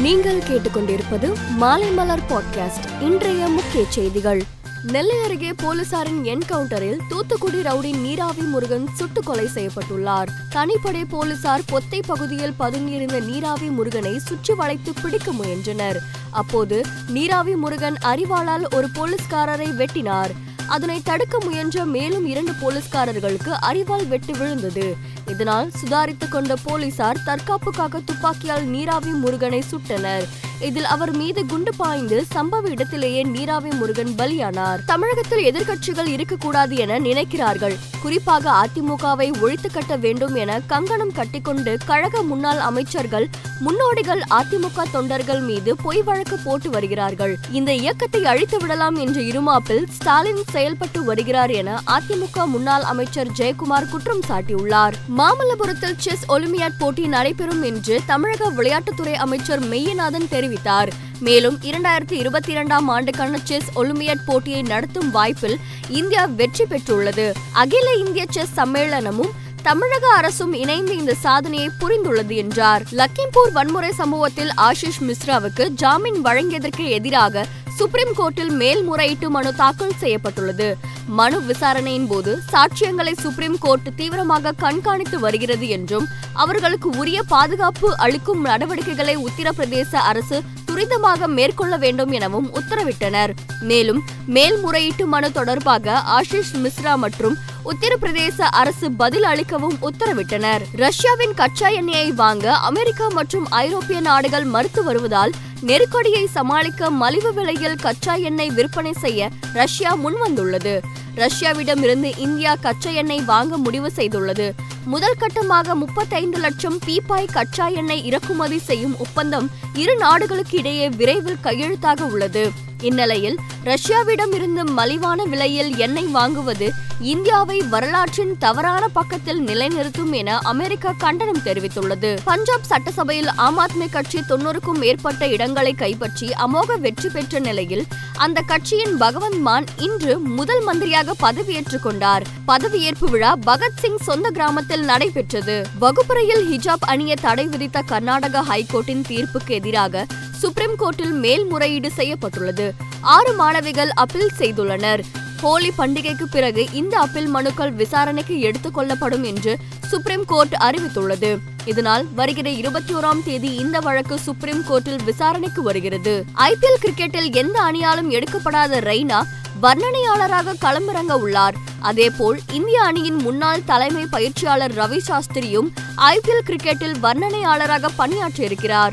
நீங்கள் கேட்டுக்கொண்டிருப்பது மாலை மலர் பாட்காஸ்ட் இன்றைய முக்கிய செய்திகள். நெல்லை அருகே போலீசாரின் என்கவுண்டரில் தூத்துக்குடி ரவுடி நீராவி முருகன் சுட்டுக் கொலை செய்யப்பட்டுள்ளார். தனிப்படை போலீசார் பொத்தை பகுதியில் பதுங்கியிருந்த நீராவி முருகனை சுற்றி வளைத்து பிடிக்க முயன்றனர். அப்போது நீராவி முருகன் அறிவாளால் ஒரு போலீஸ்காரரை வெட்டினார். அதனை தடுக்க முயன்ற மேலும் இரண்டு போலீஸ்காரர்களுக்கு அறிவால் வெட்டு விழுந்தது. இதனால் சுதாரித்துக் கொண்ட போலீசார் தற்காப்புக்காக துப்பாக்கியால் நீராவி முருகனை சுட்டனர். இதில் அவர் மீது குண்டு பாய்ந்து சம்பவ இடத்திலேயே நீராவி முருகன் பலியானார். தமிழகத்தில் எதிர்க்கட்சிகள் இருக்கக்கூடாது என நினைக்கிறார்கள். குறிப்பாக அதிமுகவை ஒழித்து கட்ட வேண்டும் என கங்கணம் கட்டிக்கொண்டு கழக முன்னாள் அமைச்சர்கள் முன்னோடிகள் அதிமுக தொண்டர்கள் மீது பொய் வழக்கு போட்டு வருகிறார்கள். இந்த இயக்கத்தை அழித்து விடலாம் என்ற இருமாப்பில் ஸ்டாலின் செயல்பட்டு வருகிறார் என அதிமுக முன்னாள் அமைச்சர் ஜெயக்குமார் குற்றம் சாட்டியுள்ளார். மாமல்லபுரத்தில் செஸ் ஒலிம்பியாட் போட்டி நடைபெறும் என்று தமிழக விளையாட்டுத்துறை அமைச்சர் மெய்யநாதன் தெரிவித்தார் மேலும் இரண்டாயிரத்தி இருபத்தி இரண்டாம் ஆண்டுக்கான செஸ் ஒலிம்பியட் போட்டியை நடத்தும் வாய்ப்பில் இந்தியா வெற்றி பெற்றுள்ளது. அகில இந்திய செஸ் சம்மேளனமும் தமிழக அரசும் இணைந்து இந்த சாதனையை புரிந்துள்ளது என்றார். லக்கிம்பூர் வன்முறை சம்பவத்தில் ஆஷிஷ் மிஸ்ராவுக்கு ஜாமீன் வழங்கியதற்கு எதிராக சுப்ரீம் கோர்ட்டில் மேல்முறையீட்டு மனு தாக்கல் செய்யப்பட்டுள்ளது. மனு விசாரணையின் போது சாட்சியங்களை சுப்ரீம் கோர்ட் தீவிரமாக கண்காணித்து வருகிறது என்றும் அவர்களுக்கு உரிய பாதுகாப்பு அளிக்கும் நடவடிக்கைகளை உத்தரப்பிரதேச அரசு துரிதமாக மேற்கொள்ள வேண்டும் எனவும் உத்தரவிட்டனர். மேலும் மேல்முறையீட்டு மனு தொடர்பாக ஆஷிஷ் மிஸ்ரா மற்றும் உத்தரப்பிரதேச அரசு பதில் அளிக்கவும் உத்தரவிட்டனர். ரஷ்யாவின் கச்சா எண்ணெயை வாங்க அமெரிக்கா மற்றும் ஐரோப்பிய நாடுகள் மறுத்து வருவதால் நெருக்கடியை சமாளிக்க மலிவு விலையில் கச்சா எண்ணெய் விற்பனை செய்ய ரஷ்யா முன்வந்துள்ளது. ரஷ்யாவிடமிருந்து இந்தியா கச்சா எண்ணெய் வாங்க முடிவு செய்துள்ளது. முதல் கட்டமாக முப்பத்தைந்து லட்சம் பீப்பாய் கச்சா எண்ணெய் இறக்குமதி செய்யும் ஒப்பந்தம் இரு நாடுகளுக்கு இடையே விரைவில் கையெழுத்தாக உள்ளது. இந்நிலையில் ரஷ்யாவிடம் இருந்து மலிவான விலையில் எண்ணெய் வாங்குவது இந்தியாவை வரலாற்றின் தவறான பக்கத்தில் நிலைநிறுத்தும் என அமெரிக்கா கண்டனம் தெரிவித்துள்ளது. பஞ்சாப் சட்டசபையில் ஆம் ஆத்மி கட்சி தொன்னூறுக்கும் மேற்பட்ட இடங்களை கைப்பற்றி அமோக வெற்றி பெற்ற நிலையில் அந்த கட்சியின் பகவந்த் மான் இன்று முதல் மந்திரியாக பதவியேற்றுக் கொண்டார். பதவியேற்பு விழா பகத்சிங் சொந்த கிராமத்தில் நடைபெற்றது. வகுப்பறையில் ஹிஜாப் அணிய தடை விதித்த கர்நாடக ஹைகோர்ட்டின் தீர்ப்புக்கு எதிராக சுப்ரீம் கோர்ட்டில் மேல்முறையீடு செய்யப்பட்டுள்ளது. ஆறு மாணவிகள் அப்பீல் செய்துள்ளனர். ஹோலி பண்டிகைக்கு பிறகு இந்த அப்பீல் மனுக்கள் விசாரணைக்கு எடுத்துக் கொள்ளப்படும் என்று சுப்ரீம் கோர்ட் அறிவித்துள்ளது. இதனால் வருகிற இருபத்தி ஓராம் தேதி இந்த வழக்கு சுப்ரீம் கோர்ட்டில் விசாரணைக்கு வருகிறது. ஐபிஎல் கிரிக்கெட்டில் எந்த அணியாலும் எடுக்கப்படாத ரெய்னா வர்ணனையாளராக களமிறங்க உள்ளார். அதேபோல் இந்திய அணியின் முன்னாள் தலைமை பயிற்சியாளர் ரவி சாஸ்திரியும் ஐபிஎல் கிரிக்கெட்டில் வர்ணனையாளராக பணியாற்றியிருக்கிறார்.